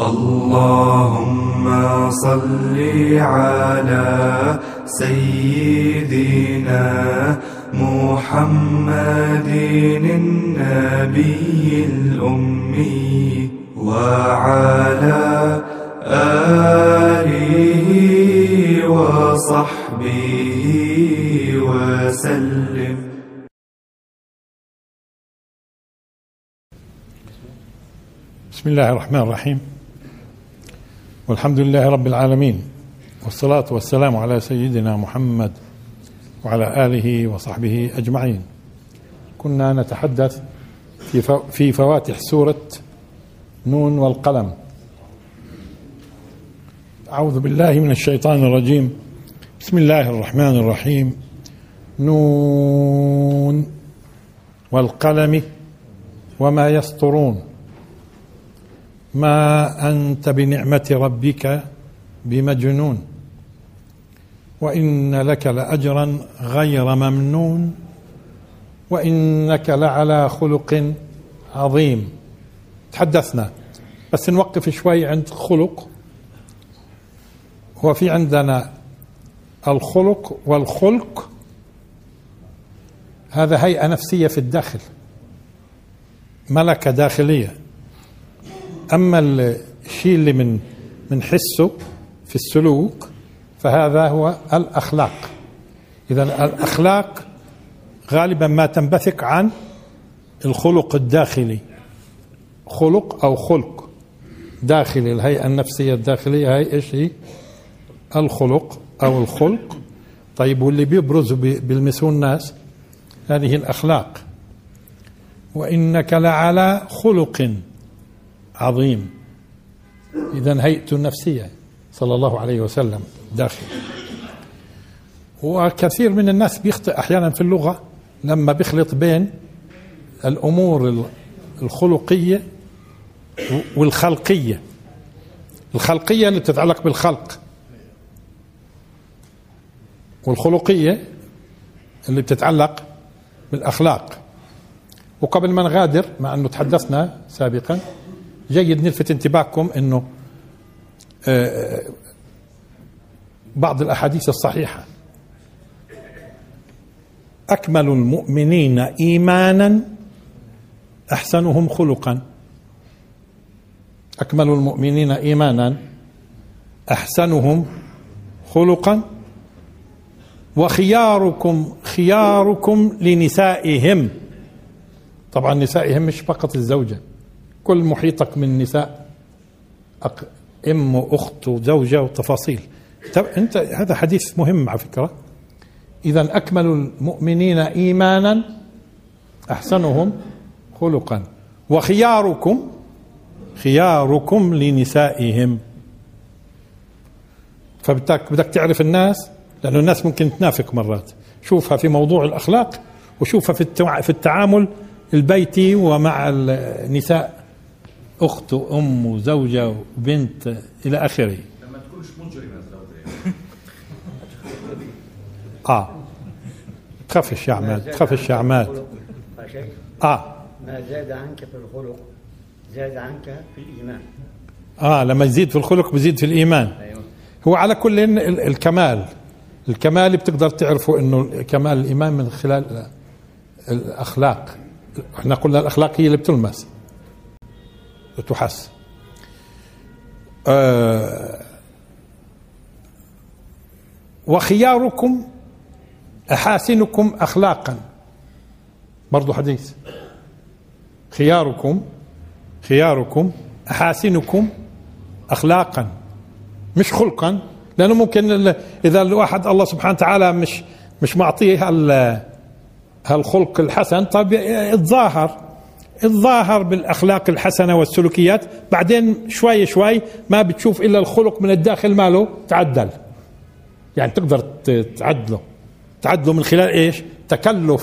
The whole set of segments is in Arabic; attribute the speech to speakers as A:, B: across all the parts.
A: اللهم صل على سيدنا محمد النبي الأمي وعلى آله وصحبه وسلم.
B: بسم الله الرحمن الرحيم. والحمد لله رب العالمين والصلاة والسلام على سيدنا محمد وعلى آله وصحبه أجمعين. كنا نتحدث في فواتح سورة نون والقلم. أعوذ بالله من الشيطان الرجيم. بسم الله الرحمن الرحيم. نون والقلم وما يسطرون. ما أنت بنعمة ربك بمجنون وإن لك لأجرا غير ممنون وإنك لعلى خلق عظيم. تحدثنا. بس نوقف شوي عند خلق. هو في عندنا الخلق والخلق. هذا هيئة نفسية في الداخل. ملكة داخلية. أما الشيء اللي من بنحسه في السلوك فهذا هو الأخلاق. إذا الأخلاق غالبا ما تنبثق عن الخلق الداخلي. خلق أو خلق داخلي الهيئة النفسية الداخلية هي إيش هي؟ الخلق أو الخلق. طيب واللي بيبرز بيلمسوه الناس هذه الأخلاق. وإنك لعلى خلق. عظيم. إذا هيئته النفسية صلى الله عليه وسلم داخل. وكثير من الناس بيخطئ أحيانا في اللغة لما بيخلط بين الأمور الخلقية والخلقية. الخلقية اللي تتعلق بالخلق. والخلقية اللي بتتعلق بالأخلاق. وقبل ما نغادر مع أنه تحدثنا سابقا جيد نلفت انتباهكم إنه آه، بعض الأحاديث الصحيحة. أكمل المؤمنين إيمانا أحسنهم خلقا. أكمل المؤمنين إيمانا أحسنهم خلقا. وخياركم خياركم لنسائهم. طبعا نسائهم مش فقط الزوجة. كل محيطك من نساء أم وأخت وزوجة وتفاصيل. أنت هذا حديث مهم على فكرة. اذا أكمل المؤمنين إيمانا أحسنهم خلقا. وخياركم خياركم لنسائهم. فبدك بدك تعرف الناس لأنه الناس ممكن تنافق مرات. شوفها في موضوع الأخلاق وشوفها في في التعامل البيتي ومع النساء أخت وام وزوجه وبنت إلى آخره. لما تكونش مجرمة الزوجه آه. تخافش يا عماد تخافش يا عماد آه.
C: ما زاد عنك في الخلق زاد عنك في الإيمان.
B: آه لما يزيد في الخلق بزيد في الإيمان. أيوه. هو على كل الكمال. الكمال بتقدر تعرفوا إنه كمال الإيمان من خلال الأخلاق. إحنا قلنا الأخلاق هي اللي بتلمس. وتحس آه وخياركم أحاسنكم أخلاقا. برضو حديث. خياركم خياركم أحاسنكم أخلاقا. مش خلقا لأنه ممكن إذا الواحد الله سبحانه وتعالى مش مش معطيه هالخلق الحسن طيب يتظاهر. الظاهر بالأخلاق الحسنة والسلوكيات بعدين شوي شوي ما بتشوف إلا الخلق من الداخل ماله تعدل. يعني تقدر تعدله. تعدله من خلال إيش؟ تكلف.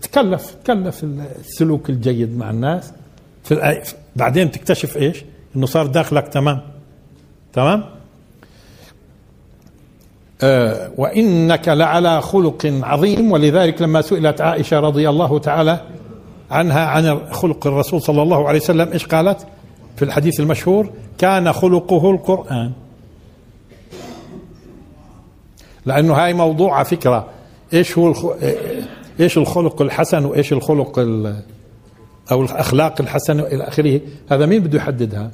B: تكلف تكلف السلوك الجيد مع الناس. في بعدين تكتشف إيش؟ إنه صار داخلك تمام. تمام؟ آه وإنك لعلى خلق عظيم. ولذلك لما سئلت عائشة رضي الله تعالى عنها عن خلق الرسول صلى الله عليه وسلم. إيش قالت؟ في الحديث المشهور كان خلقه القرآن. لأنه هاي موضوع على فكرة. إيش هو الخ... إيش الخلق الحسن وإيش الخلق ال... أو الأخلاق الحسنة إلى آخره. هذا مين بده يحددها؟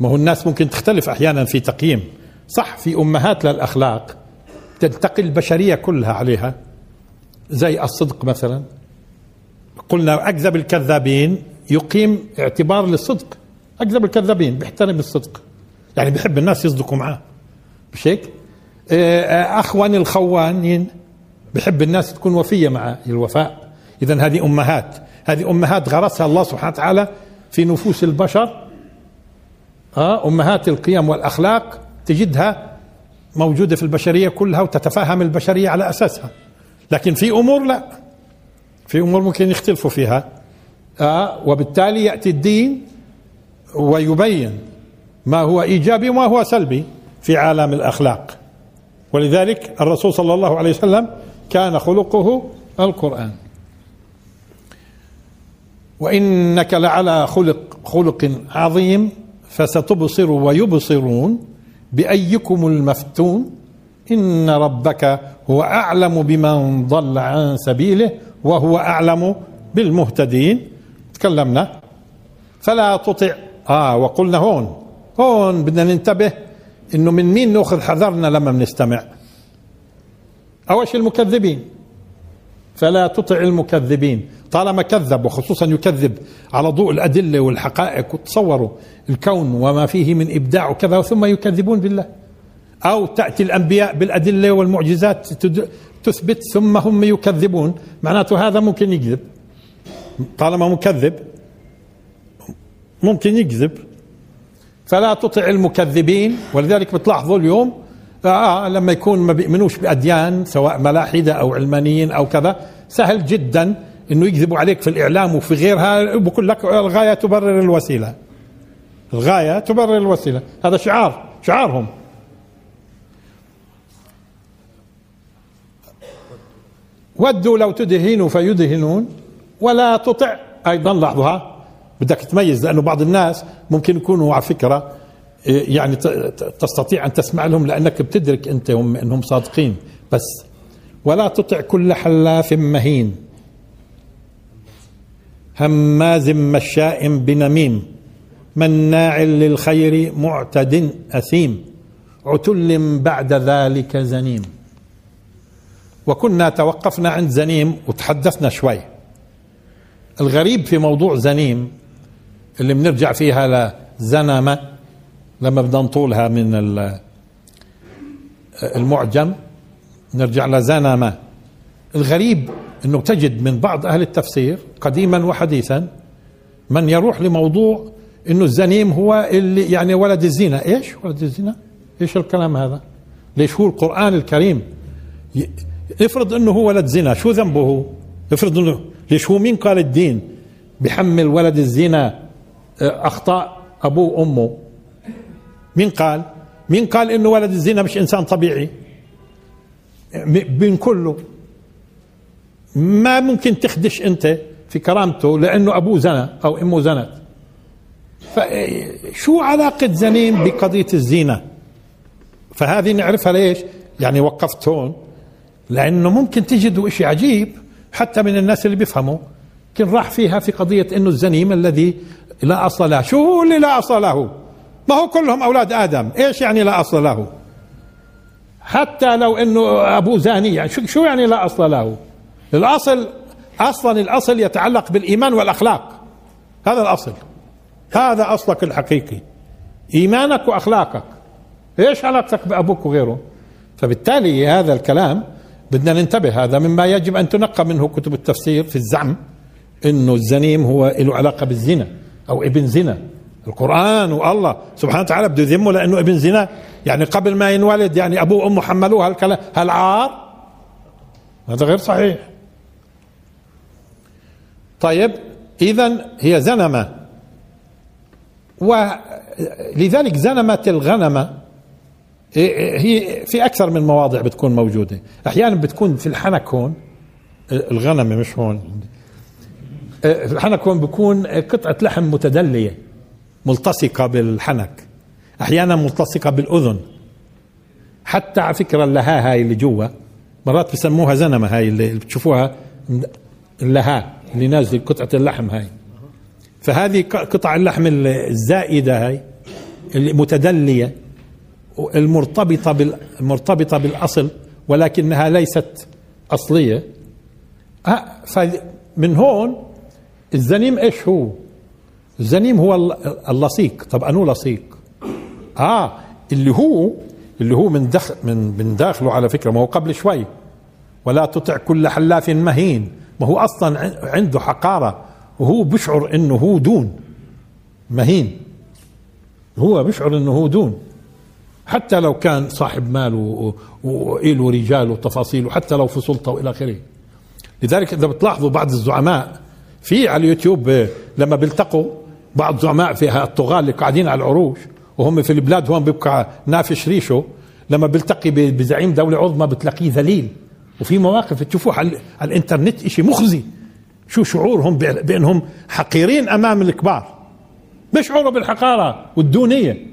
B: ما هو الناس ممكن تختلف أحيانا في تقييم. صح في أمهات للأخلاق تلتقي البشرية كلها عليها. زي الصدق مثلا. قلنا أكذب الكذابين يقيم اعتبار للصدق. أكذب الكذابين بيحترم الصدق. يعني بيحب الناس يصدقوا معاه. مش هيك؟ آه، أخوان الخوانين بحب الناس تكون وفية مع الوفاء. إذا هذه أمهات. هذه أمهات غرسها الله سبحانه وتعالى في نفوس البشر. آه أمهات القيم والأخلاق تجدها موجودة في البشرية كلها وتتفهم البشرية على أساسها. لكن في أمور لا. في أمور ممكن يختلفوا فيها. آه وبالتالي يأتي الدين ويبين ما هو إيجابي وما هو سلبي في عالم الأخلاق. ولذلك الرسول صلى الله عليه وسلم كان خلقه القرآن. وإنك لعلى خلق خلق عظيم فستبصر ويبصرون بأيكم المفتون. إن ربك هو أعلم بمن ضل عن سبيله وهو أعلم بالمهتدين. تكلمنا. فلا تطع. آه وقلنا هون. هون بدنا ننتبه إنه من مين نأخذ حذرنا لما بنستمع. أول شيء المكذبين؟ فلا تطع المكذبين. طالما كذب وخصوصا يكذب على ضوء الأدلة والحقائق وتصوروا الكون وما فيه من إبداع وكذا ثم يكذبون بالله. أو تأتي الأنبياء بالأدلة والمعجزات تثبت ثم هم يكذبون. معناته هذا ممكن يكذب. طالما مكذب ممكن يكذب. فلا تطع المكذبين. ولذلك بتلاحظوا اليوم آه لما يكون ما بيؤمنوش بأديان سواء ملاحدة أو علمانيين أو كذا سهل جدا إنه يكذبوا عليك في الإعلام وفي غيرها بقول لك الغاية تبرر الوسيلة. الغاية تبرر الوسيلة. هذا شعار شعارهم. ودوا لو تدهنوا فيدهنون ولا تطع. أيضا لاحظوها؟ بدك تميز لأنه بعض الناس ممكن يكونوا على فكرة يعني تستطيع أن تسمع لهم لأنك بتدرك أنت هم إنهم صادقين. بس ولا تطع كل حلاف مهين. هماز مشاء بنميم. مناع للخير معتد أثيم. عتل بعد ذلك زنيم. وكنا توقفنا عند زنيم وتحدثنا شوي. الغريب في موضوع زنيم اللي بنرجع فيها لزنمة لما بدنا نطولها من المعجم نرجع لزنمة الغريب إنه تجد من بعض أهل التفسير قديما وحديثا من يروح لموضوع إنه الزنيم هو اللي يعني ولد الزنا. إيش ولد الزنا؟ إيش الكلام هذا؟ ليش هو القرآن الكريم؟ افرض انه هو ولد زنا شو ذنبه؟ افرض انه ليش هو مين قال الدين؟ بحمل ولد الزنا آه، أخطاء ابوه وأمه. مين قال؟ مين قال إنه ولد الزنا مش إنسان طبيعي؟ من كله. ما ممكن تخدش أنت في كرامته لأنه ابوه زنى أو أمه زنت. فشو علاقة زنيم بقضية الزينة فهذه نعرفها ليش؟ يعني وقفت هون. لأنه ممكن تجدوا إشي عجيب حتى من الناس اللي بيفهموا. كن راح فيها في قضية إنه الزنيم الذي لا أصل له. شو هو اللي لا أصل له؟ ما هو كلهم أولاد آدم. إيش يعني لا أصل له؟ حتى لو إنه ابوه زاني يعني شو يعني لا أصل له؟ الأصل أصلا الأصل يتعلق بالإيمان والأخلاق. هذا الأصل. هذا أصلك الحقيقي. إيمانك وأخلاقك. إيش علاقتك بأبوك وغيره؟ فبالتالي هذا الكلام بدنا ننتبه هذا مما يجب أن تنقى منه كتب التفسير في الزعم إنه الزنيم هو له علاقة بالزنا أو ابن زنا. القرآن والله سبحانه وتعالى بده يذمه لأنه ابن زنا. يعني قبل ما ينولد يعني أبوه وأمه حملوه هالكلام هالعار هذا غير صحيح. طيب إذا هي زنمة. ولذلك زنمة الغنمة هي في أكثر من مواضع بتكون موجودة. أحيانا بتكون في الحنك هون الغنمة مش هون. في الحنك هون بيكون قطعة لحم متدلية ملتصقة بالحنك. أحيانا ملتصقة بالأذن. حتى على فكرة اللها هاي اللي جوا مرات بسموها زنمة هاي اللي بتشوفوها اللها اللي نازل قطعة اللحم هاي. فهذه قطع اللحم الزائدة هاي المتدلية المرتبطة المرتبطة بالأصل ولكنها ليست أصلية. آه، فمن هون الزنيم إيش هو؟ الزنيم هو اللصيق. طب أنو لصيق؟ آه اللي هو اللي هو من دخل من من داخله على فكرة ما هو قبل شوي. ولا تطع كل حلاف مهين. ما هو أصلا عنده حقارة. وهو بيشعر إنه هو دون. مهين. هو بيشعر إنه هو دون. حتى لو كان صاحب مال وإله رجال وتفاصيل وحتى لو في سلطة وإلى آخره. لذلك إذا بتلاحظوا بعض الزعماء في على اليوتيوب لما بيلتقوا بعض زعماء في الطغاة اللي قاعدين على العروش وهم في البلاد هون بيبقى نافش ريشه لما بيلتقي بزعيم دولة عظمى بتلاقيه ذليل. وفي مواقف تشوفوها على, الإنترنت إشي مخزي. شو شعورهم بأنهم حقيرين أمام الكبار. بيشعروا بالحقارة والدونية.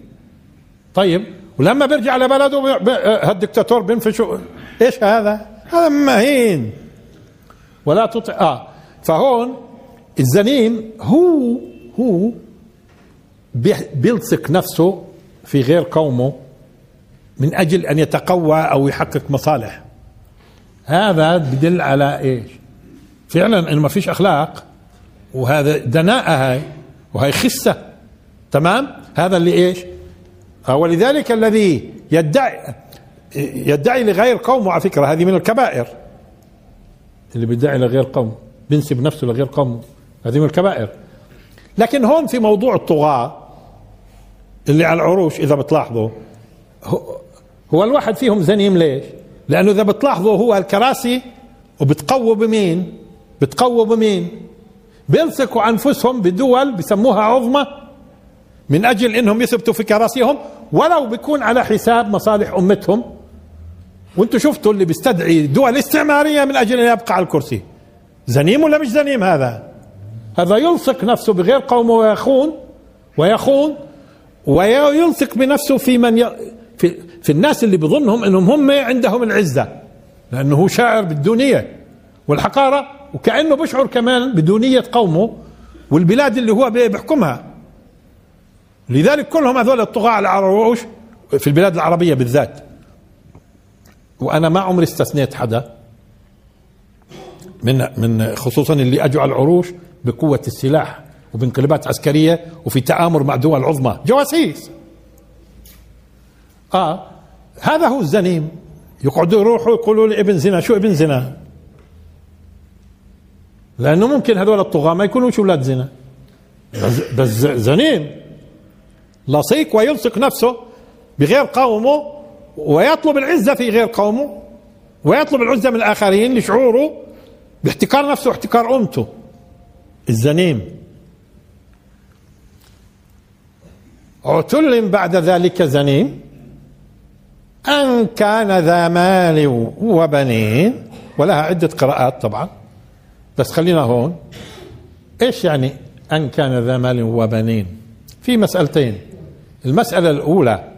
B: طيب ولما بيرجع لبلده هالدكتاتور بينفشوا إيش هذا؟ هذا مهين. ولا تطع آه. فهون الزنيم هو هو بيلصق نفسه في غير قومه من أجل أن يتقوى أو يحقق مصالح. هذا بدل على إيش؟ فعلا إنه ما فيش أخلاق وهذا دناءة هاي وهي خسة. تمام؟ هذا اللي إيش؟ ولذلك الذي يدعي يدعي لغير قومه على فكرة هذه من الكبائر. اللي بيدعي لغير قومه بينسب نفسه لغير قومه هذه من الكبائر. لكن هون في موضوع الطغاة اللي على العروش إذا بتلاحظوا هو الواحد فيهم زنيم ليش؟ لأنه إذا بتلاحظوا هو الكراسي وبتقووا بمين؟ بتقووا بمين؟ بيلصقوا أنفسهم بدول بسموها عظمى من أجل أنهم يثبتوا في كراسيهم ولو بيكون على حساب مصالح أمتهم. وأنتم شفتوا اللي بيستدعي دول استعمارية من أجل أن يبقى على الكرسي. زنيم ولا مش زنيم هذا؟ هذا يلصق نفسه بغير قومه ويخون ويخون ويلصق بنفسه في من ي... في, في الناس اللي بظنهم إنهم هم عندهم العزة. لأنه هو شاعر بالدونية والحقارة وكأنه بشعر كمان بدونية قومه والبلاد اللي هو بيحكمها. لذلك كلهم هذول الطغاة العروش في البلاد العربية بالذات. وأنا ما عمري استثنيت حدا من من خصوصا اللي أجوا على العروش بقوة السلاح وبانقلابات عسكرية وفي تآمر مع دول عظمى. جواسيس! آه هذا هو الزنيم. يقعدوا يروحوا يقولوا لي ابن زنا شو ابن زنا؟ لأنه ممكن هذول الطغاة ما يكونوش أولاد زنا. بس زنيم. لصيق ويلصق نفسه بغير قومه ويطلب العزة في غير قومه ويطلب العزة من الآخرين لشعوره باحتكار نفسه واحتكار أمته الزنيم. عتل بعد ذلك زنيم. أن كان ذا مال وبنين ولها عدة قراءات طبعا. بس خلينا هون. إيش يعني أن كان ذا مال وبنين؟ في مسألتين. المسألة الأولى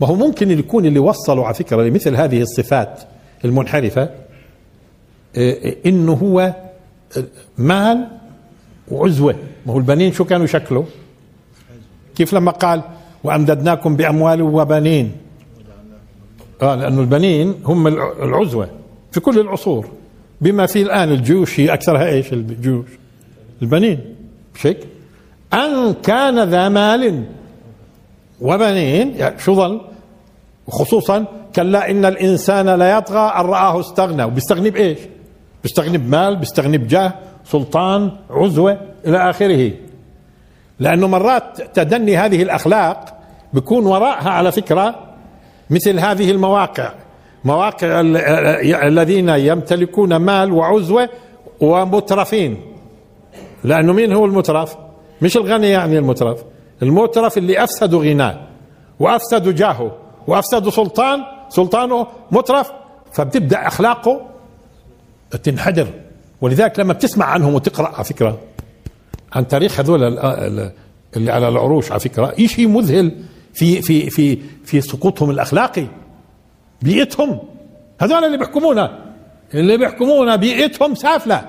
B: ما هو ممكن يكون اللي وصلوا على فكرة لمثل هذه الصفات المنحرفة إيه، انه هو مال وعزوة. ما هو البنين شو كانوا شكله كيف لما قال وأمددناكم بأموال وبنين؟ آه لأنه البنين هم العزوة في كل العصور. بما في الآن الجيوش هي أكثرها إيش؟ الجيوش. البنين. هيك أن كان ذا مال وبنين يعني شو ظل؟ وخصوصا كلا إن الإنسان لا يطغى أن رآه استغنى. وبيستغني بإيش؟ بيستغني بمال بيستغني بجاه سلطان عزوة إلى آخره. لأنه مرات تدني هذه الأخلاق بيكون وراءها على فكرة مثل هذه المواقع. مواقع الذين يمتلكون مال وعزوة ومترفين. لأنه مين هو المترف؟ مش الغني يعني المترف. المترف اللي أفسدوا غناه وأفسدوا جاهه وأفسدوا سلطان سلطانه مترف فبتبدأ أخلاقه تنحدر. ولذلك لما بتسمع عنهم وتقرأ على فكرة عن تاريخ هذول اللي على العروش على فكرة شيء مذهل في في في في سقوطهم الأخلاقي؟ بيئتهم. هذول اللي بيحكمونا اللي بيحكمونا بيئتهم سافلة.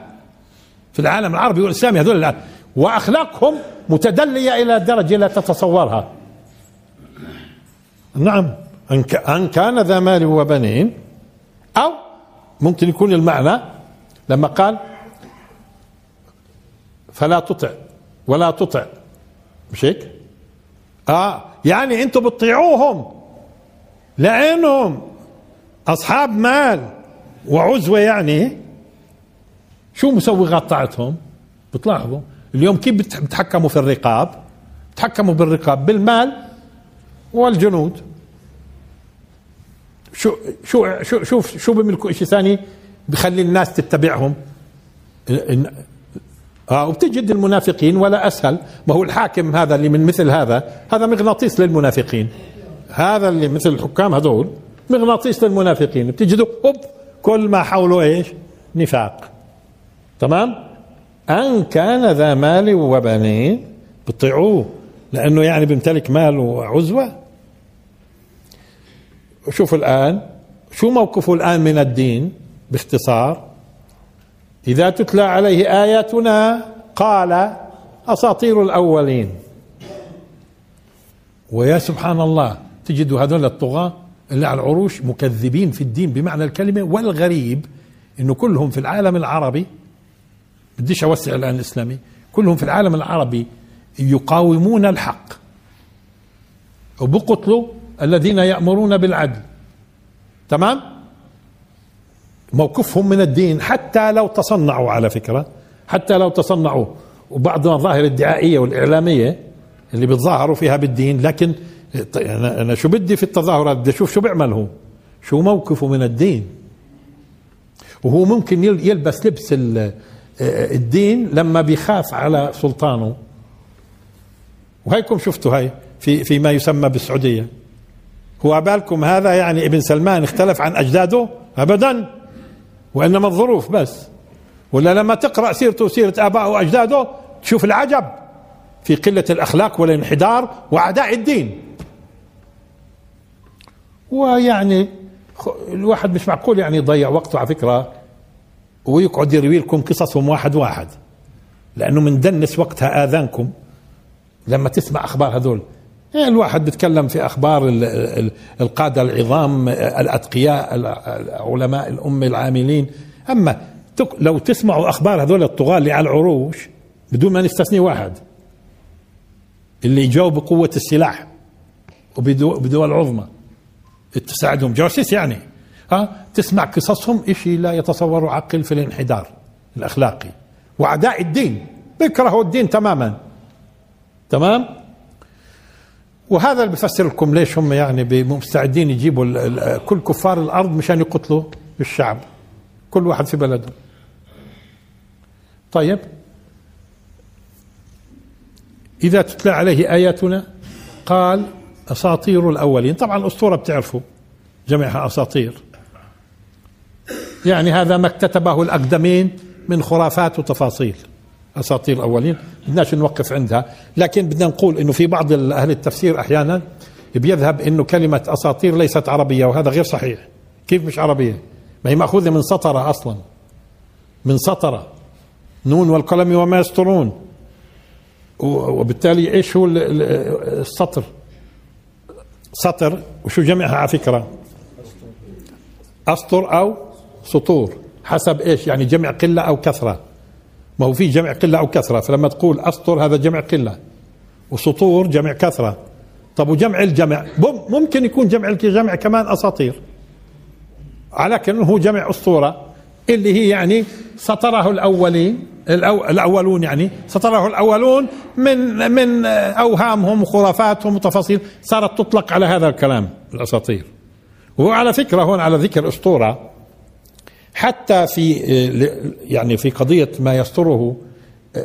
B: في العالم العربي والإسلامي هذول وأخلاقهم متدلية إلى درجة لا تتصورها. نعم إن كان ذا مال وبنين أو ممكن يكون المعنى لما قال فلا تطع ولا تطع. مش هيك؟ آه يعني أنتم بتطيعوهم لانهم أصحاب مال وعزوة يعني. شو مسوغات طاعتهم؟ بتلاحظوا اليوم كيف بتح- بتحكموا في الرقاب؟ بتحكموا بالرقاب بالمال والجنود. شو شو شو شوف شو بيملكوا شيء ثاني؟ بخلي الناس تتبعهم. آه وبتجد المنافقين ولا أسهل. ما هو الحاكم هذا اللي من مثل هذا هذا مغناطيس للمنافقين. هذا اللي مثل الحكام هذول مغناطيس للمنافقين. بتجدوا كل ما حوله إيش؟ نفاق. تمام؟ أن كان ذا مال وبنين. بتطيعوه لأنه يعني بيمتلك مال وعزوة. شوفوا الآن شو موقفه الآن من الدين؟ باختصار إذا تتلى عليه آياتنا قال أساطير الأولين. ويا سبحان الله تجد هذول الطغاة اللي على العروش مكذبين في الدين بمعنى الكلمة والغريب إنه كلهم في العالم العربي بديش أوسع الآن الإسلامي. كلهم في العالم العربي يقاومون الحق. وبقتلوا الذين يأمرون بالعدل. تمام؟ موقفهم من الدين حتى لو تصنعوا على فكرة حتى لو تصنعوا. وبعض المظاهر الدعائية والإعلامية اللي بيتظاهروا فيها بالدين لكن أنا شو بدي في التظاهرات بدي أشوف شو بيعمل هو. شو موقفه من الدين؟ وهو ممكن يل- يلبس لبس الدين لما بيخاف على سلطانه. وهيكم شفتوا هاي في فيما يسمى بالسعودية. هو بالكم هذا يعني ابن سلمان اختلف عن أجداده؟ أبدا. وإنما الظروف بس. ولا لما تقرأ سيرته وسيرة آبائه وأجداده تشوف العجب في قلة الأخلاق والانحدار وعداء الدين. ويعني الواحد مش معقول يعني يضيع وقته على فكرة. ويقعد يروي لكم قصصهم واحد واحد. لأنه مندنس وقتها آذانكم لما تسمع أخبار هذول. يعني الواحد بيتكلم في أخبار ال- ال- القادة العظام الأتقياء علماء الأمة العاملين. تك- لو تسمعوا أخبار هذول الطغاة اللي على العروش بدون ما نستثني واحد. اللي جو بقوة السلاح وبدو- بدول عظمى. تساعدهم. جواسيس يعني. ها تسمع قصصهم إشي لا يتصور عقل في الانحدار الأخلاقي. وأعداء الدين بيكرهوا الدين تماما. تمام؟ وهذا اللي بفسر لكم ليش هم يعني مستعدين يجيبوا كل كفار الأرض مشان يقتلوا الشعب. كل واحد في بلده. طيب؟ إذا تتلى عليه آياتنا قال أساطير الأولين. طبعا الأسطورة بتعرفوا جميعها أساطير. يعني هذا ما اكتتبه الأقدمين من خرافات وتفاصيل. أساطير الأولين. بدناش نوقف عندها. لكن بدنا نقول إنه في بعض أهل التفسير أحيانا بيذهب إنه كلمة أساطير ليست عربية وهذا غير صحيح. كيف مش عربية؟ ما هي مأخوذة من سطره أصلا. من سطره نون والقلم وما يسطرون. وبالتالي إيش هو ال- ال- السطر؟ سطر. وشو جمعها على فكرة؟ أسطر أو سطور حسب إيش؟ يعني جمع قلة أو كثرة. ما هو في جمع قلة أو كثرة فلما تقول أسطر هذا جمع قلة وسطور جمع كثرة. طب وجمع الجمع؟ ممكن يكون جمع الجمع كمان أساطير. ولكن هو جمع أسطورة اللي هي يعني سطره الأولين الأولون يعني سطره الأولون من من أوهامهم وخرافاتهم وتفاصيل صارت تطلق على هذا الكلام الأساطير. وعلى فكرة هون على ذكر أسطورة حتى في يعني في قضية ما يسطره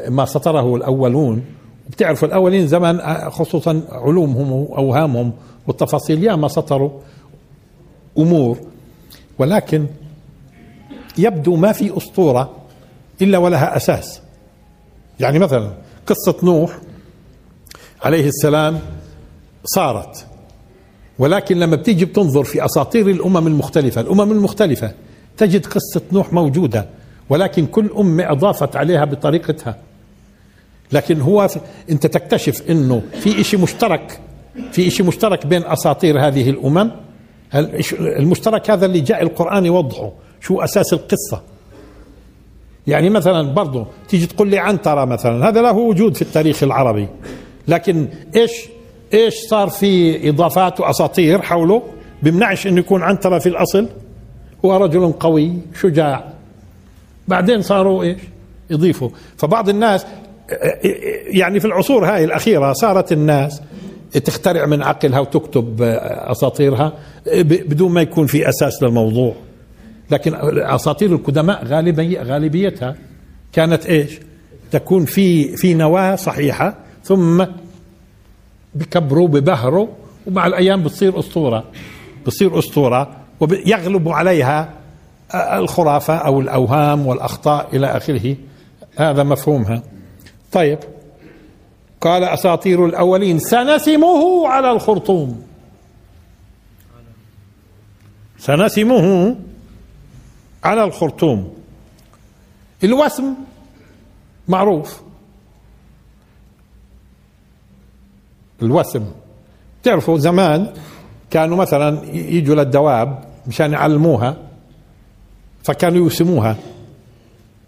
B: ما سطره الأولون. بتعرفوا الأولين زمان خصوصا علومهم واوهامهم والتفاصيل يا ما سطروا أمور. ولكن يبدو ما في أسطورة إلا ولها أساس. يعني مثلا قصة نوح عليه السلام صارت. ولكن لما بتيجي بتنظر في أساطير الأمم المختلفة الأمم المختلفة تجد قصة نوح موجودة ولكن كل أمة أضافت عليها بطريقتها. لكن هو أنت تكتشف إنه في شيء مشترك في شيء مشترك بين أساطير هذه الأمم. المشترك هذا اللي جاء القرآن يوضحه شو أساس القصة. يعني مثلا برضه تيجي تقول لي عنترة مثلا هذا له وجود في التاريخ العربي. لكن إيش إيش صار في إضافات وأساطير حوله بمنعش إنه يكون عنترة في الأصل؟ هو رجل قوي شجاع. بعدين صاروا إيش؟ يضيفوا. فبعض الناس يعني في العصور هاي الأخيرة صارت الناس تخترع من عقلها وتكتب أساطيرها بدون ما يكون في أساس للموضوع. لكن أساطير القدماء غالبا غالبيتها كانت إيش؟ تكون في في نواة صحيحة ثم بكبروا ببهروا ومع الأيام بتصير أسطورة. بتصير أسطورة. ويغلب عليها الخرافة أو الأوهام والأخطاء إلى آخره. هذا مفهومها طيب. قال أساطير الأولين سنسمه على الخرطوم. سنسمه على الخرطوم. الوسم معروف. الوسم. تعرفوا زمان كانوا مثلا يجوا للدواب مشان يعلموها فكانوا يوسموها.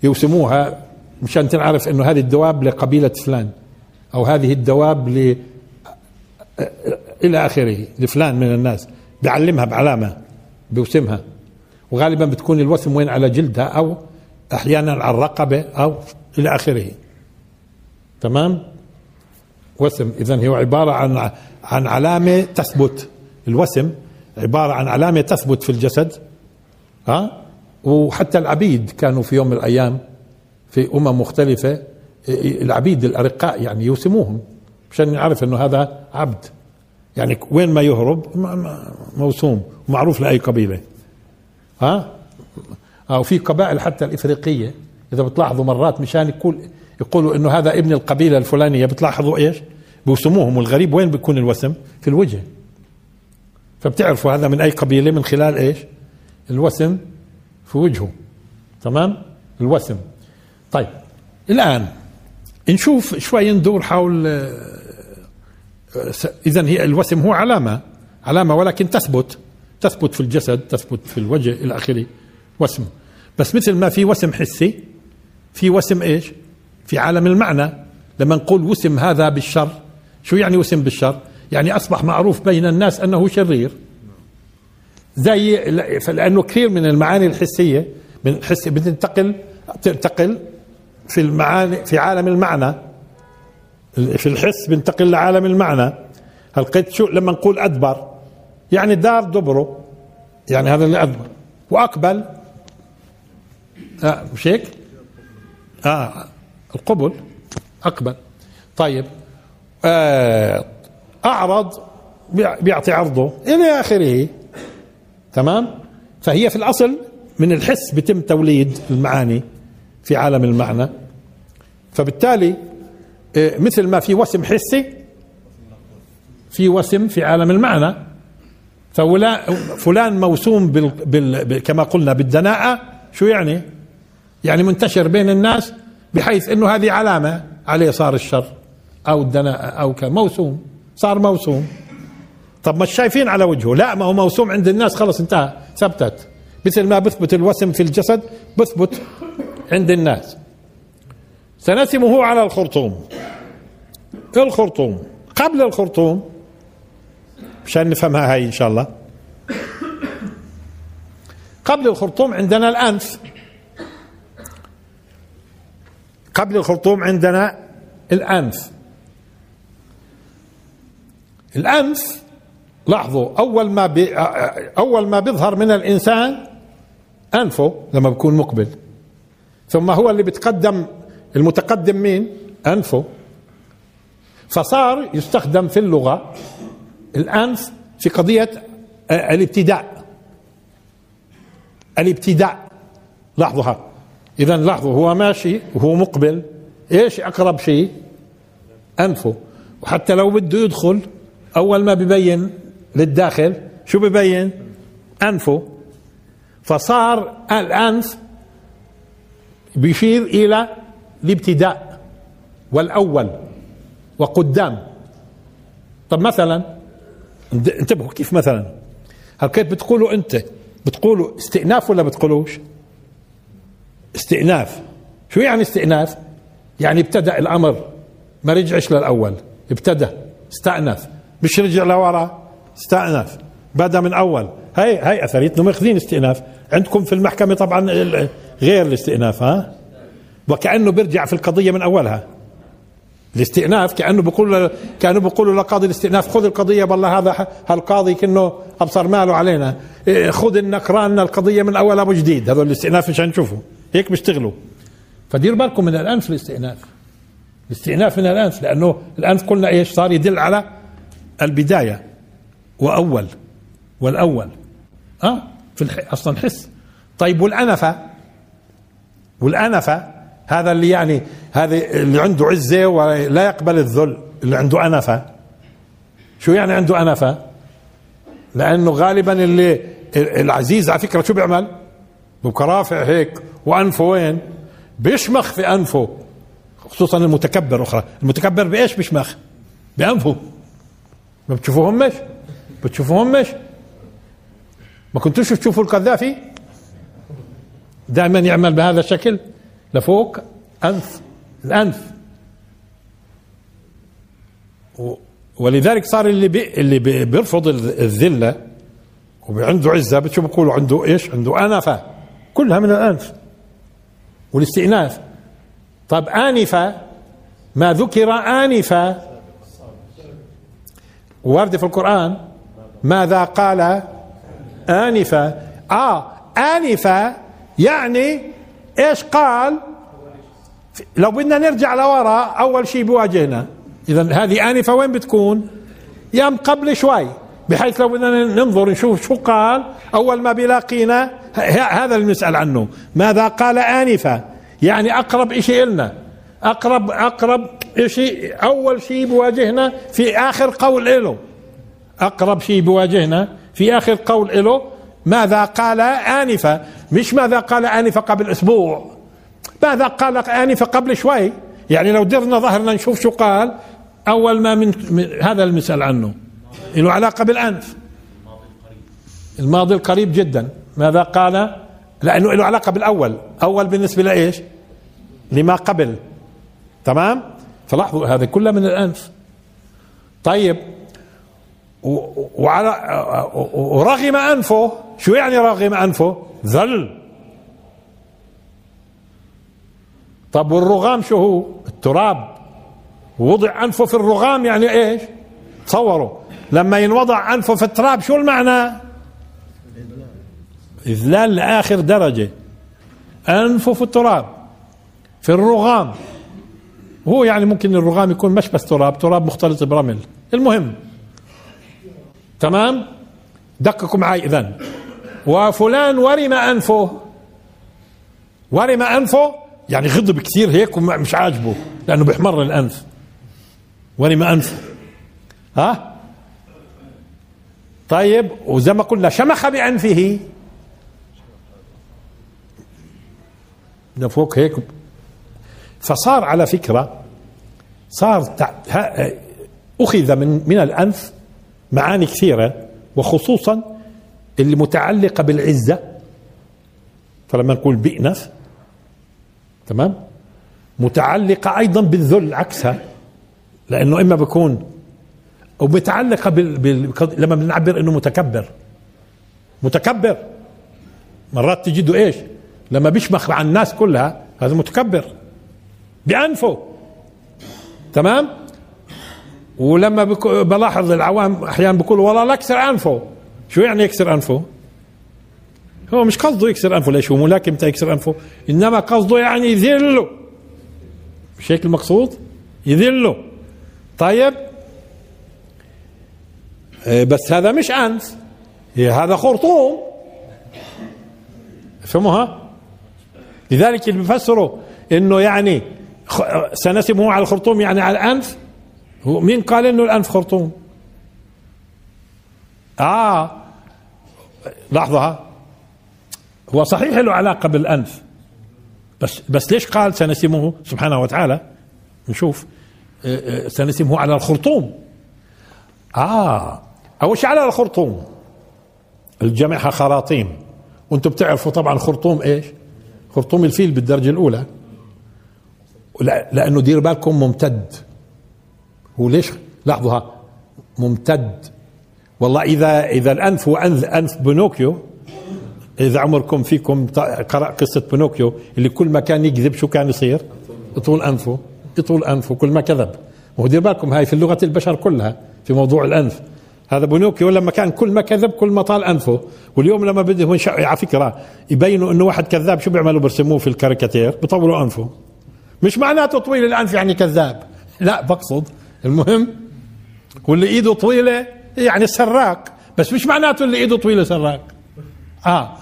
B: يوسموها مشان تنعرف إنه هذه الدواب لقبيلة فلان أو هذه الدواب ل إلى آخره لفلان من الناس. بيعلمها بعلامة بيوسمها. وغالبا بتكون الوسم وين؟ على جلدها أو أحيانا على الرقبة أو إلى آخره. تمام؟ وسم. اذا هو عبارة عن عن علامة تثبت الوسم. عبارة عن علامة تثبت في الجسد ها؟ وحتى العبيد كانوا في يوم من الأيام في أمم مختلفة العبيد الأرقاء يعني يوسموهم مشان نعرف إنه هذا عبد. يعني وين ما يهرب موسوم معروف لأي قبيلة ها؟ أو في قبائل حتى الإفريقية إذا بتلاحظوا مرات مشان يقول يقولوا إنه هذا ابن القبيلة الفلانية بتلاحظوا إيش؟ بوسموهم والغريب وين بيكون الوسم؟ في الوجه. فبتعرفوا هذا من أي قبيلة؟ من خلال إيش؟ الوسم في وجهه. تمام؟ الوسم طيب الآن نشوف شوي ندور حول اذا هي الوسم هو علامة علامة ولكن تثبت تثبت في الجسد تثبت في الوجه إلى آخره. وسم بس مثل ما في وسم حسي في وسم إيش؟ في عالم المعنى. لما نقول وسم هذا بالشر شو يعني وسم بالشر؟ يعني أصبح معروف بين الناس أنه شرير. زي لأنه كثير من المعاني الحسية من الحس بتنتقل تنتقل في المعاني في عالم المعنى. في الحس بنتقل لعالم المعنى. هل قد شو؟ لما نقول أدبر يعني دار دبره. يعني هذا اللي أدبر. وأقبل. آه مش هيك؟ آه القبل أقبل. طيب. آه أعرض بيعطي عرضه إلى آخره. تمام؟ فهي في الأصل من الحس بتم توليد المعاني في عالم المعنى. فبالتالي آه، مثل ما في وسم حسي في وسم في عالم المعنى. فلان موسوم بال بال كما قلنا بالدناءة شو يعني؟ يعني منتشر بين الناس بحيث إنه هذه علامة عليه صار الشر أو الدناءة أو موسوم صار موسوم. طب مش شايفين على وجهه. لا ما هو موسوم عند الناس خلص انتهى ثبتت. مثل ما بثبت الوسم في الجسد بثبت عند الناس. سنسمه على الخرطوم. الخرطوم؟ قبل الخرطوم. مشان نفهمها هاي إن شاء الله. قبل الخرطوم عندنا الأنف. قبل الخرطوم عندنا الأنف. الأنف لاحظوا أول ما أول ما بيظهر من الإنسان أنفه لما بيكون مقبل. ثم هو اللي بتقدم المتقدم مين؟ أنفه. فصار يستخدم في اللغة الأنف في قضية الابتداء. الابتداء. لاحظوها اذا لاحظوا هو ماشي وهو مقبل. إيش أقرب شيء؟ أنفه. وحتى لو بده يدخل أول ما ببين للداخل شو ببين؟ أنفه. فصار الأنف بيشير إلى الابتداء والأول وقدام. طب مثلا انتبهوا كيف مثلا؟ هل كيف بتقولوا أنت؟ بتقولوا استئناف ولا بتقولوش؟ استئناف. شو يعني استئناف؟ يعني ابتدأ الأمر ما رجعش للأول ابتدأ استأنف. مش رجع لورا استأنف بدأ من أول. هاي هاي أثريتنا ماخذين استئناف. عندكم في المحكمة طبعا غير الاستئناف ها؟ وكأنه بيرجع في القضية من أولها. الاستئناف كأنه بيقول كانوا بيقولوا لقاضي الاستئناف خذ القضية بالله هذا هالقاضي كأنه أبصر ماله علينا. إيه، خذ النكران القضية من اول أبو جديد. هذول الاستئناف مش هنشوفه هيك بيشتغلوا. فدير بالكم من الأنف الاستئناف. الاستئناف من الأنف لأنه الأنف قلنا إيش؟ صار يدل على البداية وأول والأول. آه في الح... أصلا حس. طيب والأنفة؟ والأنفة هذا اللي يعني هذا اللي عنده عزة ولا يقبل الذل اللي عنده أنفة. شو يعني عنده أنفة؟ لأنه غالبا اللي العزيز على فكرة شو بيعمل؟ ببقى رافع هيك. وأنفه وين؟ بيشمخ في أنفه خصوصا المتكبر أخرى. المتكبر بإيش بيشمخ؟ بأنفه. ما بتشوفوهمش بتشوفوهمش ما كنتوش تشوفوا القذافي؟ دائما يعمل بهذا الشكل. لفوق أنف الأنف. ولذلك صار اللي بي اللي بي بيرفض الذلة وعنده عزة بتشوف بيقولوا عنده إيش؟ عنده آنفة. كلها من الأنف. والاستئناف. طب آنفة ما ذكر آنفة. ورد في القرآن ماذا قال؟ آنفة. آه آنفة يعني إيش قال؟ لو بدنا نرجع لورا أول شيء بواجهنا. إذا هذه آنفة وين بتكون؟ يم قبل شوي بحيث لو بدنا ننظر نشوف شو قال أول ما بيلاقينا هذا اللي نسأل عنه. ماذا قال آنفة؟ يعني أقرب شيء لنا أقرب أقرب شيء أول شيء بواجهنا في آخر قول له أقرب شيء بواجهنا في آخر قول له ماذا قال آنفة؟ مش ماذا قال آنفة قبل أسبوع. ماذا قال آنفة قبل شوي؟ يعني لو درنا ظهرنا نشوف شو قال. أول ما من, هذا المسأل عنه. له علاقة بالأنف. الماضي القريب جدا. ماذا قال؟ لأنه له علاقة بالأول. أول بالنسبة لإيش؟ لما قبل. تمام؟ فلاحظوا هذا كله من الأنف. طيب وعلى ورغم أنفه شو يعني رغم أنفه؟ ذل. طب والرغام شو هو؟ التراب. وضع أنفه في الرغام يعني إيش؟ تصوروا لما ينوضع أنفه في التراب شو المعنى؟ إذلال لآخر درجة. أنفه في التراب. في الرغام. هو يعني ممكن الرغام يكون مش بس تراب تراب مختلط برمل. المهم تمام؟ دققوا معي إذن. وفلان ورم أنفه. ورم أنفه؟ يعني غضب كثير هيك ومش عاجبه لأنه بيحمر الأنف. ورم أنفه. ها؟ طيب وزي ما قلنا شمخ بأنفه. ده فوق هيك. فصار على فكرة صار أخذ من من الأنف معاني كثيرة وخصوصا اللي متعلقة بالعزة. فلما نقول بئنف تمام؟ متعلقة أيضا بالذل عكسها لأنه إما بكون ومتعلقة بال... بال... لما بنعبر إنه متكبر. متكبر. مرات تجده إيش؟ لما بيشمخ على الناس كلها هذا متكبر. بأنفه. تمام؟ ولما بلاحظ العوام أحيانا بيقولوا والله لا اكسر أنفه. شو يعني يكسر أنفه؟ هو مش قصده يكسر أنفه ليش؟ هو ملاكم يكسر أنفه. إنما قصده يعني يذله مش هيك المقصود؟ يذله طيب؟ إيه، بس هذا مش أنف. هذا خرطوم. فهموها لذلك اللي بيفسروا إنه يعني سنسمه على الخرطوم يعني على الأنف؟ هو مين قال إنه الأنف خرطوم؟ آه. لحظة. ها. هو صحيح له علاقة بالأنف. بس بس ليش قال سنسمه؟ سبحانه وتعالى. نشوف. آه، آه، سنسمه على الخرطوم. آه. اول شيء على الخرطوم؟ الجمعها خراطيم. وأنتم بتعرفوا طبعا خرطوم إيش؟ خرطوم الفيل بالدرجة الأولى. لا لأنه دير بالكم ممتد. هو ليش؟ لاحظوا ها ممتد. والله اذا إذا الأنف هو انف بنوكيو إذا عمركم فيكم قرأ قصة بنوكيو اللي كل ما كان يكذب شو كان يصير؟ يطول أنفه يطول أنفه كل ما كذب. وهو دير بالكم هاي في لغة البشر كلها في موضوع الأنف. هذا بنوكيو لما كان كل ما كذب كل ما طال أنفه. واليوم لما بدهم على فكرة يبينوا إنه واحد كذاب شو بيعملوا؟ برسموه في الكاريكاتير بيطولوا أنفه. مش معناته طويل الانف يعني كذاب. لا بقصد المهم واللي إيده طويلة يعني سراق. بس مش معناته اللي إيده طويلة سراق. آه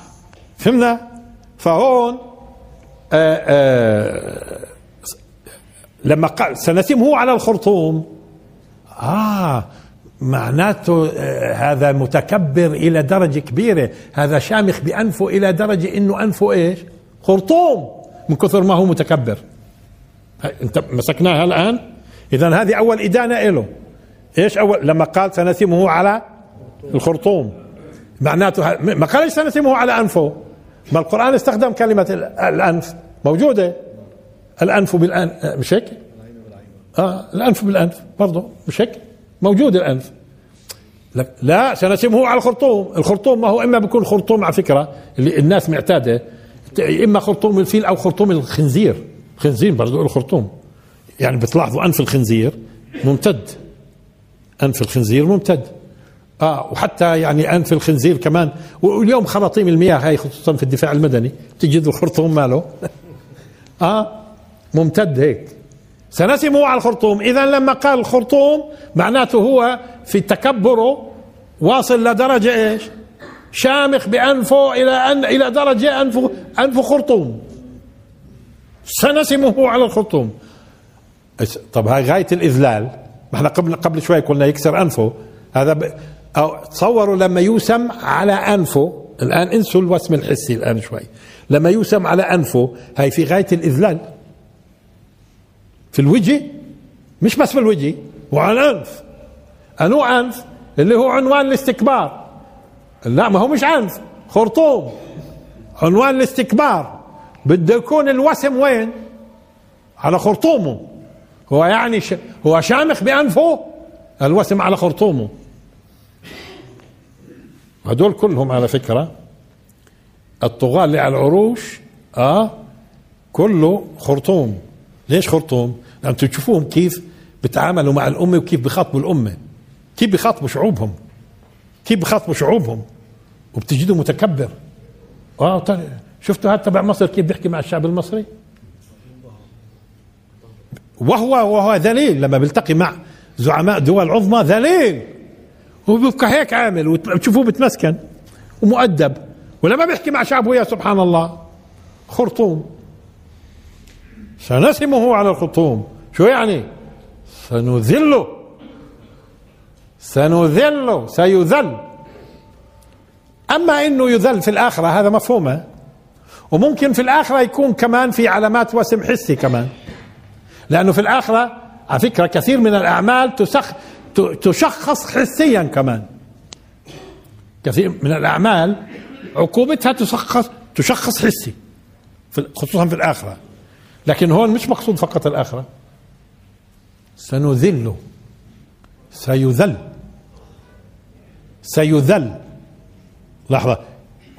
B: فهمنا؟ فهون آه آه لما قال سنسمه على الخرطوم. آه معناته آه هذا متكبر إلى درجة كبيرة. هذا شامخ بأنفه إلى درجة إنه أنفه إيش؟ خرطوم من كثر ما هو متكبر. انت مسكناها الآن؟ اذا هذه أول إدانة له إيش أول؟ لما قال سنسمه على الخرطوم. معناته ما قالش سنسمه على أنفه. ما القرآن استخدم كلمة ال- الأنف. موجودة. الأنف بالان مش هيك؟ آه الأنف بالأنف برضه مش هيك؟ موجود الأنف. لا- سنسمه على الخرطوم. الخرطوم ما هو إما بيكون خرطوم على فكرة اللي الناس معتادة إما خرطوم الفيل أو خرطوم الخنزير. خنزير برضه له خرطوم. يعني بتلاحظوا أنف الخنزير ممتد. أنف الخنزير ممتد. آه وحتى يعني أنف الخنزير كمان. واليوم خراطيم المياه هاي خصوصا في الدفاع المدني تجد الخرطوم ماله. آه ممتد هيك. سنسمه على الخرطوم. اذا لما قال الخرطوم معناته هو في تكبره واصل لدرجة إيش؟ شامخ بأنفه إلى ان إلى درجة انفه أنفه خرطوم. سنسمه على الخرطوم. طب هاي غاية الإذلال. ما إحنا قبل قبل شوي قلنا يكسر أنفه. هذا ب... أو تصوروا لما يوسم على أنفه الآن انسوا الوسم الحسي الآن شوي. لما يوسم على أنفه هاي في غاية الإذلال. في الوجه مش بس في الوجه وعلى الأنف. أنو أنف؟ اللي هو عنوان الاستكبار. لا ما هو مش أنف خرطوم. عنوان الاستكبار. بده يكون الوسم وين؟ على خرطومه. هو يعني ش... هو شامخ بأنفه؟ الوسم على خرطومه. هدول كلهم على فكرة الطغاة اللي على العروش آه كله خرطوم. ليش خرطوم؟ لأن تشوفوهم كيف بتعاملوا مع الأمة وكيف بخاطبوا الأمة. كيف بخاطبوا شعوبهم. كيف بخاطبوا شعوبهم. وبتجده متكبر. آه طيب. شفتوا هذا تبع مصر كيف بيحكي مع الشعب المصري؟ وهو وهو ذليل. لما بيلتقي مع زعماء دول عظمى ذليل. هو بيبقى هيك عامل وتشوفوه بتمسكن ومؤدب. ولما بيحكي مع شعبه يا سبحان الله خرطوم. سنسمه على الخرطوم. شو يعني؟ سنذله. سنذله. سيذل. أما إنه يذل في الآخرة هذا مفهومه. وممكن في الآخرة يكون كمان في علامات وسم حسي كمان. لأنه في الآخرة على فكرة كثير من الأعمال تسخ تشخص حسيا كمان. كثير من الأعمال عقوبتها تشخص تشخص حسي خصوصا في الآخرة. لكن هون مش مقصود فقط الآخرة. سنذله سيذل سيذل. لحظة.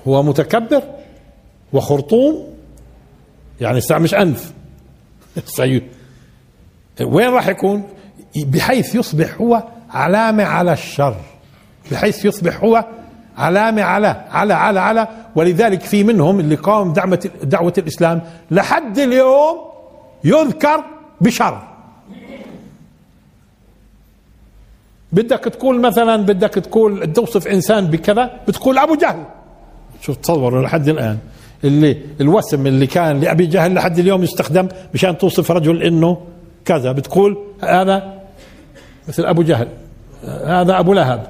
B: هو متكبر؟ وخرطوم يعني مش انف سي وين راح يكون؟ بحيث يصبح هو علامة على الشر. بحيث يصبح هو علامة على على على على. ولذلك في منهم اللي قام دعوة دعوة الإسلام لحد اليوم يذكر بشر. بدك تقول مثلا بدك تقول توصف إنسان بكذا بتقول أبو جهل. شوف تصوروا لحد الآن. اللي الوسم اللي كان لأبي جهل لحد اليوم يستخدم مشان توصف رجل إنه كذا. بتقول هذا مثل أبو جهل. هذا أبو لهب.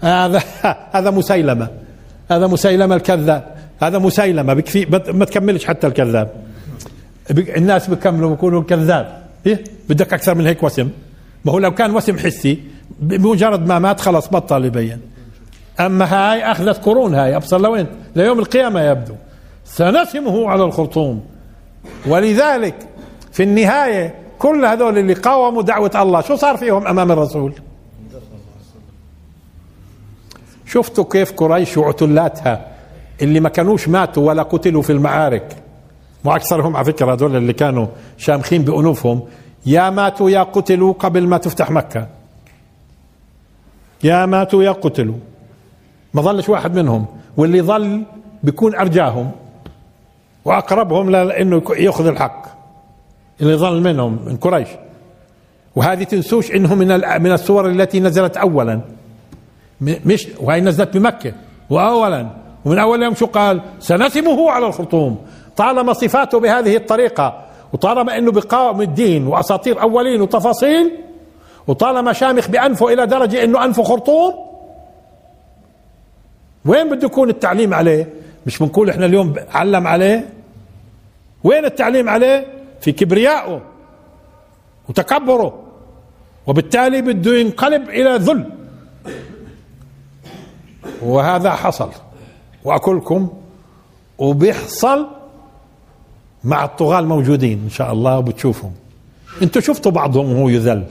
B: هذا هذا مسيلمة. هذا مسيلمة الكذاب. هذا مسيلمة. بكفي ما تكملش حتى الكذاب. الناس بيكملوا بيقولوا كذاب. إيه؟ بدك أكثر من هيك وسم. ما هو لو كان وسم حسي بمجرد ما مات خلص بطل يبين. أما هاي أخذت قرون هاي أبصر لوين؟ ليوم القيامة يبدو. سنسمه على الخرطوم. ولذلك في النهاية كل هذول اللي قاوموا دعوة الله شو صار فيهم أمام الرسول؟ شفتوا كيف قريش وعتلاتها؟ اللي ما كانوش ماتوا ولا قتلوا في المعارك. واكثرهم على فكرة هذول اللي كانوا شامخين بأنوفهم. يا ماتوا يا قتلوا قبل ما تفتح مكة. يا ماتوا يا قتلوا. ما ظلش واحد منهم واللي ظل بيكون أرجاهم وأقربهم لأنه يأخذ الحق. اللي ظل منهم من قريش. وهذه تنسوش إنه من من السور التي نزلت اولا. مش وهي نزلت بمكة واولا. ومن أول يوم شو قال؟ سنسمه على الخرطوم. طالما صفاته بهذه الطريقة وطالما إنه بقاوم الدين وأساطير أولين وتفاصيل وطالما شامخ بأنفه إلى درجة إنه أنفه خرطوم وين بده يكون التعليم عليه؟ مش بنقول إحنا اليوم علم عليه. وين التعليم عليه؟ في كبريائه وتكبره. وبالتالي بده ينقلب إلى ذل. وهذا حصل. واكلكم وبيحصل مع الطغاة الموجودين إن شاء الله وبتشوفهم. أنتوا شفتوا بعضهم وهو يذل.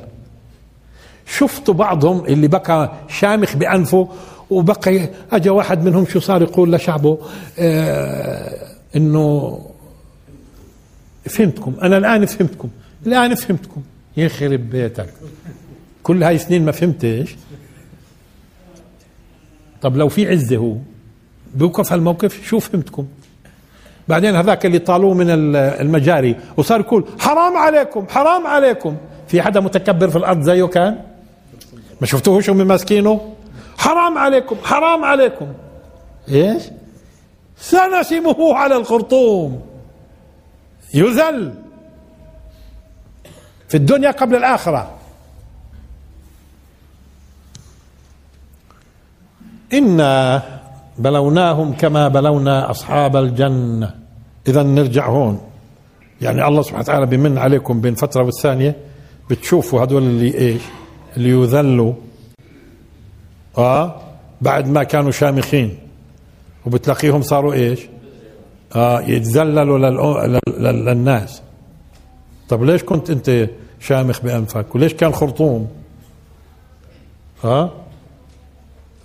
B: شفتوا بعضهم اللي بقى شامخ بأنفه وبقى اجى واحد منهم شو صار يقول لشعبه آه إنه فهمتكم أنا الآن فهمتكم الآن فهمتكم. يخرب بيتك كل هاي سنين ما فهمتش. طب لو في عزة هو بوقف هالموقف؟ شو فهمتكم؟ بعدين هذاك اللي طالوه من المجاري وصار يقول حرام عليكم حرام عليكم. في حدا متكبر في الأرض زيه كان؟ ما شفتوهوش هم ماسكينه حرام عليكم حرام عليكم. إيش؟ سنسمه على الخرطوم. يذل. في الدنيا قبل الآخرة. إنا بلوناهم كما بلونا أصحاب الجنة. اذا نرجع هون. يعني الله سبحانه وتعالى بمن عليكم بين فتره والثانية. بتشوفوا هذول اللي إيش؟ اللي يذلوا. آه؟ بعد ما كانوا شامخين. وبتلاقيهم صاروا إيش؟ آه يتذللوا للناس. طب ليش كنت أنت شامخ بأنفك؟ وليش كان خرطوم؟ آه؟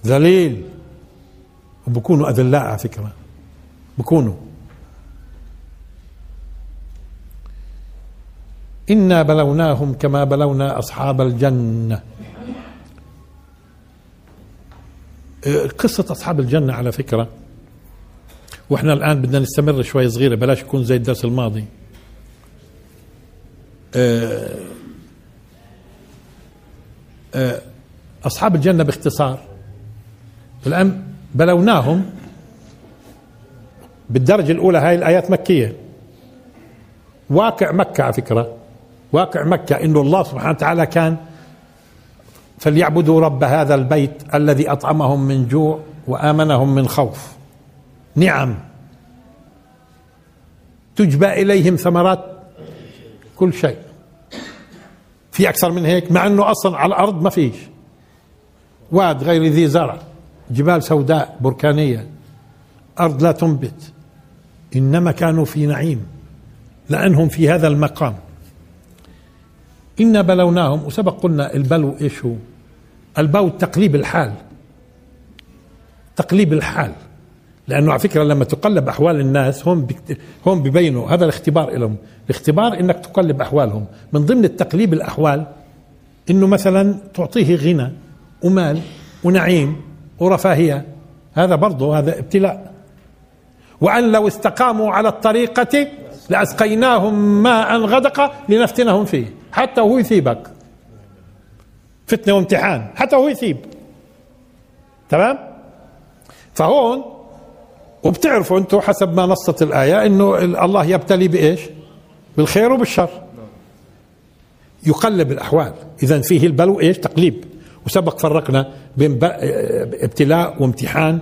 B: ذليل. وبكونوا أذلاء على فكرة. بكونوا. إنا بلوناهم كما بلونا أصحاب الجنة. قصة أصحاب الجنة على فكرة. وإحنا الآن بدنا نستمر شوي صغيرة بلاش يكون زي الدرس الماضي. أصحاب الجنة باختصار. الآن بلوناهم بالدرجة الأولى هاي الآيات مكية. واقع مكة على فكرة. واقع مكة إنه الله سبحانه وتعالى كان فليعبدوا رب هذا البيت الذي أطعمهم من جوع وآمنهم من خوف. نعم. تجبى إليهم ثمرات كل شيء. في أكثر من هيك مع أنه أصلا على الأرض ما فيش. واد غير ذي زرع جبال سوداء بركانية. أرض لا تنبت. إنما كانوا في نعيم لأنهم في هذا المقام. إنا بلوناهم وسبق قلنا البلو إيش هو؟ البو تقليب الحال. تقليب الحال. لأنه على فكرة لما تقلب أحوال الناس هم. هم ببينوا هذا الاختبار لهم الاختبار إنك تقلب أحوالهم. من ضمن التقليب الأحوال إنه مثلا تعطيه غنى ومال ونعيم ورفاهية. هذا برضه هذا ابتلاء. وأن لو استقاموا على الطريقة لأسقيناهم ماء غدق لنفتنهم فيه. حتى وهو يثيبك. فتنة وامتحان حتى وهو يثيب. تمام؟ فهون وبتعرفوا أنتم حسب ما نصت الآية إنه الله يبتلي بإيش؟ بالخير وبالشر. يقلب الأحوال. اذا فيه البلو إيش؟ تقليب. وسبق فرقنا بين ب- ابتلاء وامتحان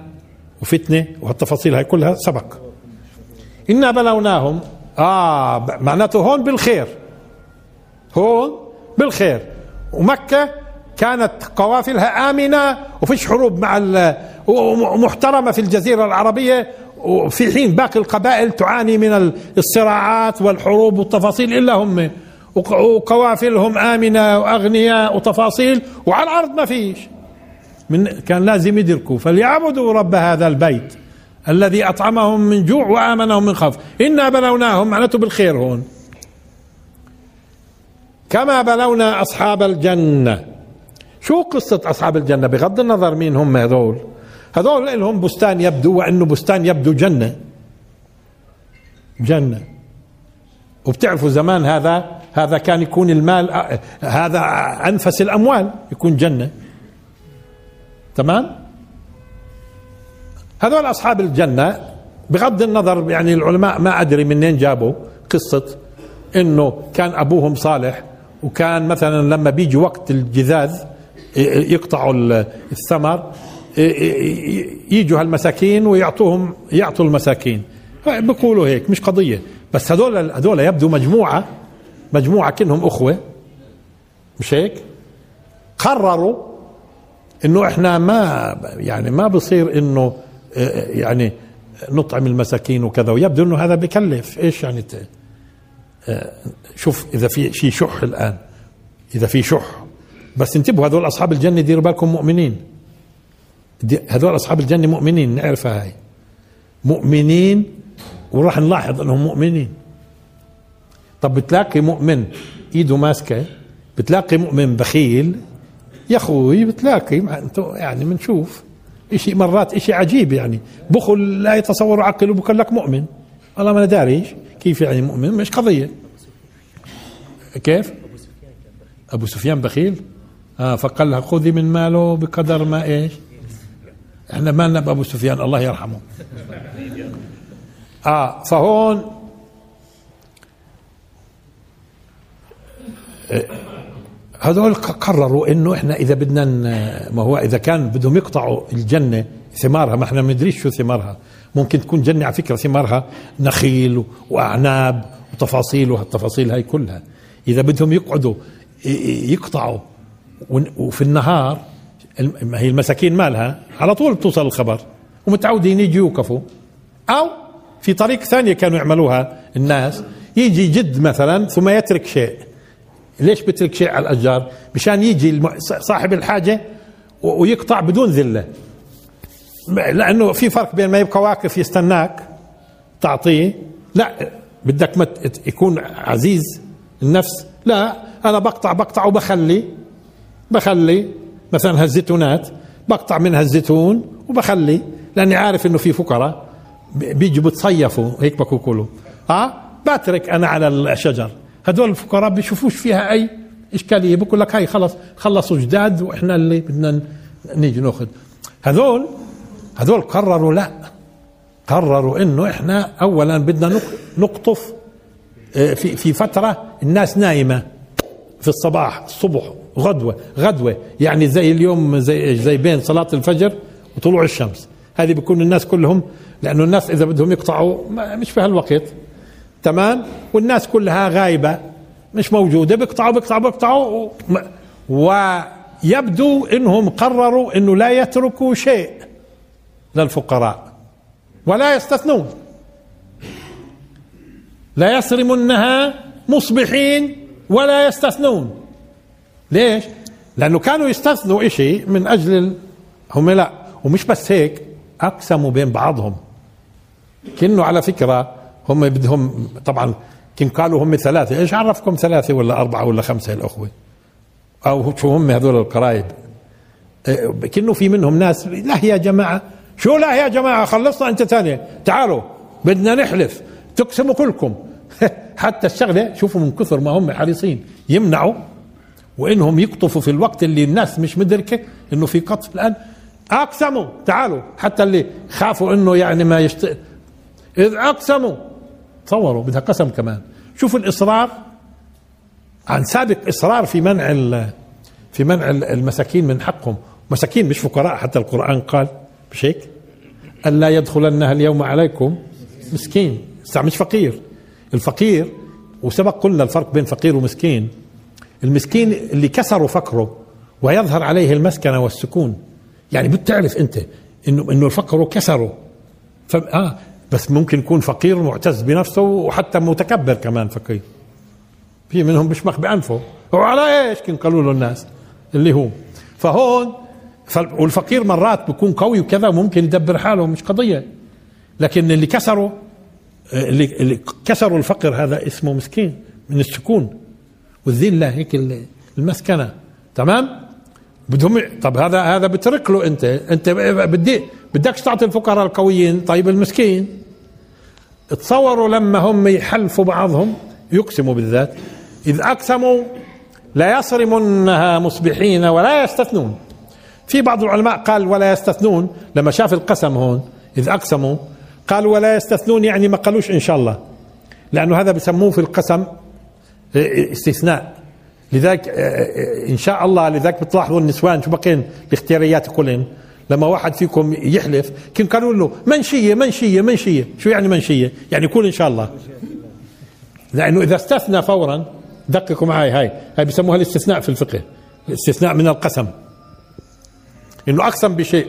B: وفتنة وهالتفاصيل هاي كلها سبق. إنا بلوناهم. آه ب- معناته هون بالخير. هون بالخير. ومكة كانت قوافلها آمنة وفيش حروب مع ومحترمة في الجزيرة العربية. وفي حين باقي القبائل تعاني من الصراعات والحروب والتفاصيل إلا هم. وق- وقوافلهم آمنة وأغنياء وتفاصيل وعلى الأرض ما فيش. من كان لازم يدركوا. فليعبدوا رب هذا البيت الذي أطعمهم من جوع وآمنهم من خوف. إنا بلوناهم معناته بالخير هون. كما بلونا أصحاب الجنة. شو قصة أصحاب الجنة؟ بغض النظر مين هم هذول. هذول لهم بستان يبدو وأنه بستان يبدو جنة. جنة. وبتعرفوا زمان هذا هذا كان يكون المال آه، هذا أنفس الأموال يكون جنة. تمام؟ هذول أصحاب الجنة بغض النظر يعني العلماء ما أدري منين جابوا قصة إنه كان أبوهم صالح وكان مثلا لما بيجي وقت الجذاذ يقطعوا ال- الثمر يجوا هالمساكين ويعطوهم يعطوا المساكين. بيقولوا هيك مش قضية. بس هذول هذول يبدو مجموعة مجموعة كأنهم أخوة. مش هيك؟ قرروا إنه إحنا ما يعني ما بصير إنه يعني نطعم المساكين وكذا. ويبدو إنه هذا بكلف. إيش يعني شوف إذا في شيء شح الآن إذا في شح. بس انتبهوا هذول أصحاب الجنة ديروا بالكم مؤمنين. هذول أصحاب الجنة مؤمنين نعرفها هاي. مؤمنين وراح نلاحظ إنهم مؤمنين. طب بتلاقي مؤمن إيده ماسكة بتلاقي مؤمن بخيل يا أخوي بتلاقي يعني بنشوف إشي مرات إشي عجيب يعني. بخل لا يتصور عقل وبقول لك مؤمن. والله ما أنا داري. كيف يعني مؤمن مش قضية. كيف؟ أبو سفيان بخيل. آه فقال لها خذي من ماله بقدر ما إيش؟ إحنا مالنا بابو سفيان الله يرحمه. آه فهون هذول قرروا إنه إحنا إذا بدنا ما هو إذا كان بدهم يقطعوا الجنة ثمارها ما إحنا ما ندريش شو ثمارها. ممكن تكون جنة على فكرة ثمارها نخيل وأعناب وتفاصيل وهالتفاصيل هاي كلها. إذا بدهم يقعدوا يقطعوا وفي النهار ما هي المساكين مالها على طول بتوصل الخبر ومتعودين يجي يوقفوا. أو في طريق ثانية كانوا يعملوها الناس يجي جد مثلا ثم يترك شيء. ليش بترك شيء على الأشجار؟ مشان يجي صاحب الحاجة و- ويقطع بدون ذلة. لأنه في فرق بين ما يبقى واقف يستناك تعطيه. لا بدك ما يكون عزيز النفس. لا أنا بقطع بقطع وبخلي بخلي. مثلا هالزيتونات بقطع منها الزيتون وبخلي لأني عارف إنه في فقراء بيجوا بتصيفوا هيك بقولوا ها بترك أنا على الشجر. هدول الفقراء بيشوفوش فيها أي إشكالية. بقول لك هاي خلص خلصوا جداد وإحنا اللي بدنا نيجي نأخذ. هذول هذول قرروا لا. قرروا إنه إحنا اولا بدنا نق- نقطف آه، في في فترة الناس نايمة. في الصباح الصبح غدوة غدوة. يعني زي اليوم زي زي بين صلاة الفجر وطلوع الشمس. هذه بيكون الناس كلهم لأنه الناس إذا بدهم يقطعوا مش في هالوقت. تمام؟ والناس كلها غايبة مش موجودة. بيقطعوا بيقطعوا بيقطعوا ويبدو إنهم قرروا إنه لا يتركوا شيء. للفقراء ولا يستثنون. لا يصرمنها مصبحين ولا يستثنون. ليش؟ لأنه كانوا يستثنوا إشي من أجل. هم لا ومش بس هيك أقسموا بين بعضهم. كأنه على فكرة هم بدهم طبعا كن قالوا هم ثلاثة إيش عرفكم ثلاثة ولا أربعة ولا خمسة الأخوة؟ أو شو هم هذول القرايب؟ إيه، كأنه في منهم ناس لا يا جماعة شو لا يا جماعة خلصنا أنت ثانية. تعالوا بدنا نحلف. تقسموا كلكم. حتى الشغلة شوفوا من كثر ما هم حريصين يمنعوا. وإنهم يقطفوا في الوقت اللي الناس مش مدركة إنه في قطف الآن أقسموا. تعالوا. حتى اللي خافوا إنه يعني ما يشت إذ أقسموا. تصوروا بدها قسم كمان. شوفوا الإصرار عن سابق إصرار في منع في منع ال- المساكين من حقهم. مساكين مش فقراء حتى القرآن قال. مش هيك الا يدخلنها اليوم عليكم. مسكين. بس مش فقير. الفقير وسبق قلنا الفرق بين فقير ومسكين. المسكين اللي كسروا فقره ويظهر عليه المسكنة والسكون. يعني بتعرف أنت انه إنه الفقر كسره. ف... آه بس ممكن يكون فقير معتز بنفسه وحتى متكبر كمان فقير. في منهم بيشمخ بأنفه. وعلى إيش؟ كان قالوا له الناس اللي هو. فهون والفقير مرات بيكون قوي وكذا وممكن يدبر حاله مش قضية. لكن اللي كسروا اللي, كسروا الفقر هذا اسمه مسكين من السكون. والذله هيك ال- المسكنة. تمام؟ بدهم طب هذا هذا بترك له أنت. أنت بدي بدك تعطي الفقراء القويين طيب المسكين. تصوروا لما هم يحلفوا بعضهم يقسموا بالذات. إذ أقسموا لا يصرمنها مصبحين ولا يستثنون. في بعض العلماء قال ولا يستثنون لما شاف القسم هون إذ أقسموا قال ولا يستثنون يعني ما قالوش إن شاء الله. لأنه هذا بسموه في القسم استثناء. لذلك إن شاء الله لذلك بتلاحظوا النسوان شو بقين؟ الاختياريات كلهن لما واحد فيكم يحلف كن قالوا له منشية منشية منشية. شو يعني منشية؟ يعني يقول إن شاء الله. لأنه إذا استثنى فورا دققوا معي هاي هاي بسموها الاستثناء في الفقه الاستثناء من القسم. إنه أقسم بشيء.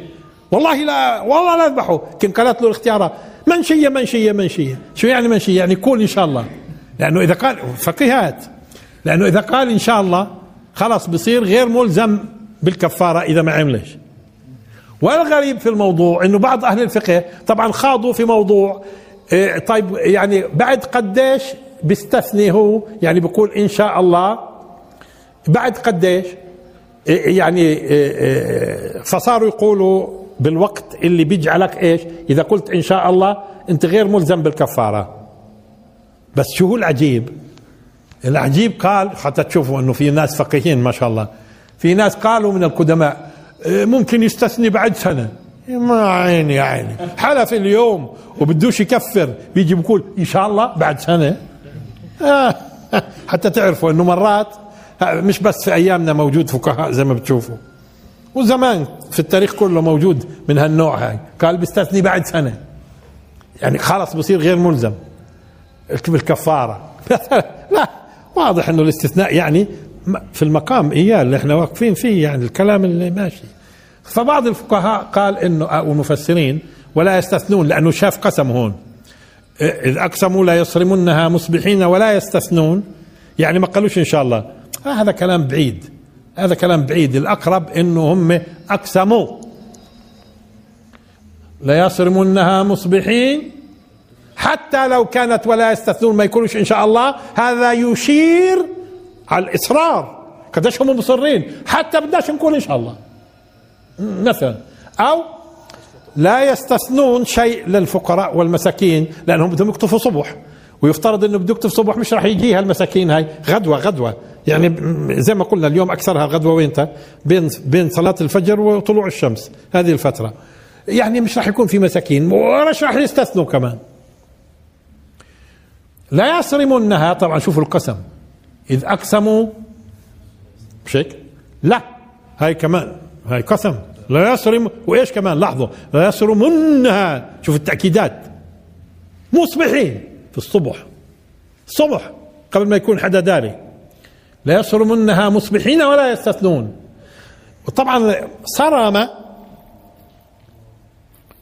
B: والله لا والله لا أذبحه. كان قالت له الاختيارات منشيه منشيه منشيه شو يعني منشيه يعني يكون إن شاء الله. لأنه إذا قال فقيهات. لأنه إذا قال إن شاء الله خلاص بصير غير ملزم بالكفارة إذا ما عملش. والغريب في الموضوع إنه بعض أهل الفقه طبعا خاضوا في موضوع إيه، طيب يعني بعد قديش بيستثني هو يعني بيقول إن شاء الله بعد قديش؟ يعني إيه، إيه، فصاروا يقولوا بالوقت اللي بيجعلك إيش؟ إذا قلت إن شاء الله أنت غير ملزم بالكفارة. بس شو هو العجيب؟ العجيب قال حتى تشوفوا إنه في ناس فقيهين ما شاء الله. في ناس قالوا من القدماء إيه، ممكن يستثني بعد سنة. ما عيني يا عيني. حلف اليوم وبدوش يكفر بيجي بيقول إن شاء الله بعد سنة. آه حتى تعرفوا إنه مرات مش بس في أيامنا موجود فقهاء زي ما بتشوفوا. وزمان في التاريخ كله موجود من هالنوع هاي. قال بيستثني بعد سنة. يعني خلص بصير غير ملزم. بالكفاره لا واضح إنه الاستثناء يعني في المقام إياه اللي إحنا واقفين فيه يعني الكلام اللي ماشي. فبعض الفقهاء قال إنه والمفسرين ولا يستثنون لأنه شاف قسم هون. إذ أقسموا لا يصرمنها مصبحين ولا يستثنون. يعني ما قالوش إن شاء الله. هذا كلام بعيد. هذا كلام بعيد. الأقرب إنه هم أقسموا. لا يصرمنها مصبحين. حتى لو كانت ولا يستثنون ما يقولوش إن شاء الله. هذا يشير على الإصرار. قديش هم مصرين. حتى بدناش نقول إن شاء الله. مثلا. أو لا يستثنون شيء للفقراء والمساكين لأنهم بدهم يكتفوا صبح. ويفترض إنه بده يكتف صبح مش راح يجيها المساكين هاي. غدوة غدوة. يعني زي ما قلنا اليوم أكثرها غدوة وينتا بين بين صلاة الفجر وطلوع الشمس هذه الفترة. يعني مش راح يكون في مساكين ومش راح يستثنوا كمان. لا يصرمنها طبعا شوفوا القسم. إذ أقسموا مش هيك؟ لا هاي كمان هاي قسم. لا يصرم وإيش كمان؟ لاحظوا لا يصرمنها. شوف التأكيدات. مصبحين في الصبح. الصبح قبل ما يكون حدا داري. لا يصرمنها مصبحين ولا يستثنون. وطبعا صرم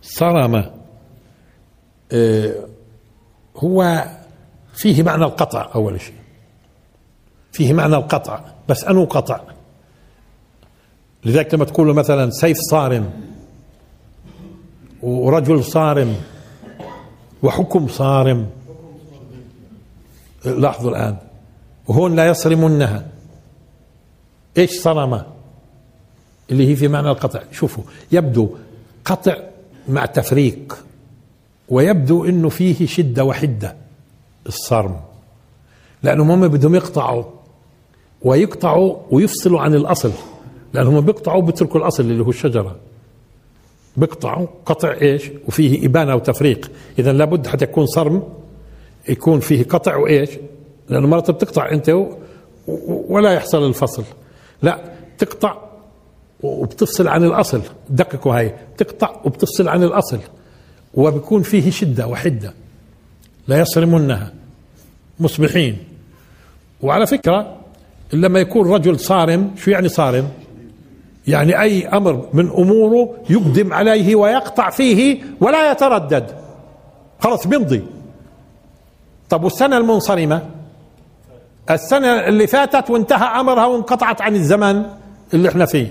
B: صرم آه هو فيه معنى القطع أول شيء. فيه معنى القطع بس انه قطع؟ لذلك لما تقول مثلا سيف صارم ورجل صارم وحكم صارم. لاحظوا الآن. وهون لا يصرمنها إيش صرم؟ اللي هي في معنى القطع. شوفوا يبدو قطع مع تفريق ويبدو إنه فيه شدة وحدة الصرم. لأنهم هم بدهم يقطعوا ويقطعوا ويفصلوا عن الأصل. لأنهم بيقطعوا بيتركوا الأصل اللي هو الشجرة. بيقطعوا قطع إيش؟ وفيه إبانة وتفريق. اذا لابد حتى يكون صرم يكون فيه قطع وإيش؟ لأنه مرات بتقطع أنت و- ولا يحصل الفصل. لا تقطع وبتفصل عن الأصل. دققوا هاي. تقطع وبتفصل عن الأصل. وبكون فيه شدة وحدة. لا يصرمنها مصبحين. وعلى فكرة لما يكون رجل صارم شو يعني صارم؟ يعني أي أمر من أموره يقدم عليه ويقطع فيه ولا يتردد. خلاص بيمضي. طب والسنة المنصرمة؟ السنة اللي فاتت وانتهى أمرها وانقطعت عن الزمن اللي إحنا فيه.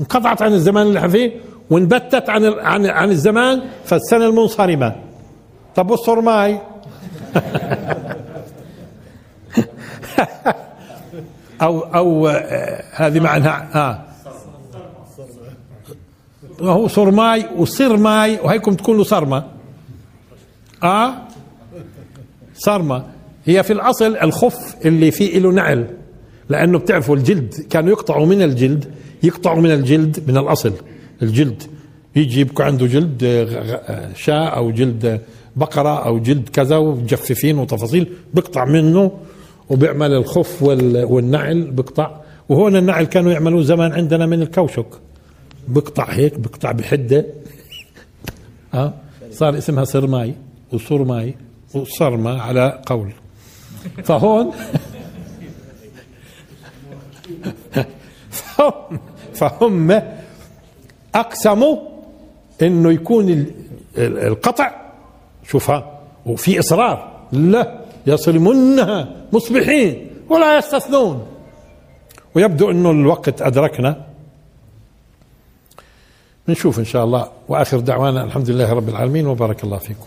B: انقطعت عن الزمان اللي إحنا فيه وانبتت عن عن عن الزمان فالسنة المنصرمة. طب أو أو آه، هذه معناها آه. وهو صرماي وصرماي وهيكم تكون له صرمة. آه؟ صرمة. هي في الأصل الخف اللي فيه له نعل لأنه بتعرفوا الجلد كانوا يقطعوا من الجلد يقطعوا من الجلد من الأصل. الجلد يجي يبقى عنده جلد آه، آه، شاة أو جلد بقرة أو جلد كذا ومجففين وتفاصيل بيقطع منه وبيعمل الخف وال- والنعل بيقطع وهون النعل كانوا يعملوه زمان عندنا من الكوشك. بقطع هيك بقطع بحدة. آه؟ صار اسمها سرماي وصرماي وصرمة على قول. فهون فهم, فهم اقسموا إنه يكون ال- ال- القطع شوفها وفي إصرار لا يصرمنها مصبحين ولا يستثنون. ويبدو إنه الوقت أدركنا. نشوف إن شاء الله وآخر دعوانا الحمد لله رب العالمين وبارك الله فيكم.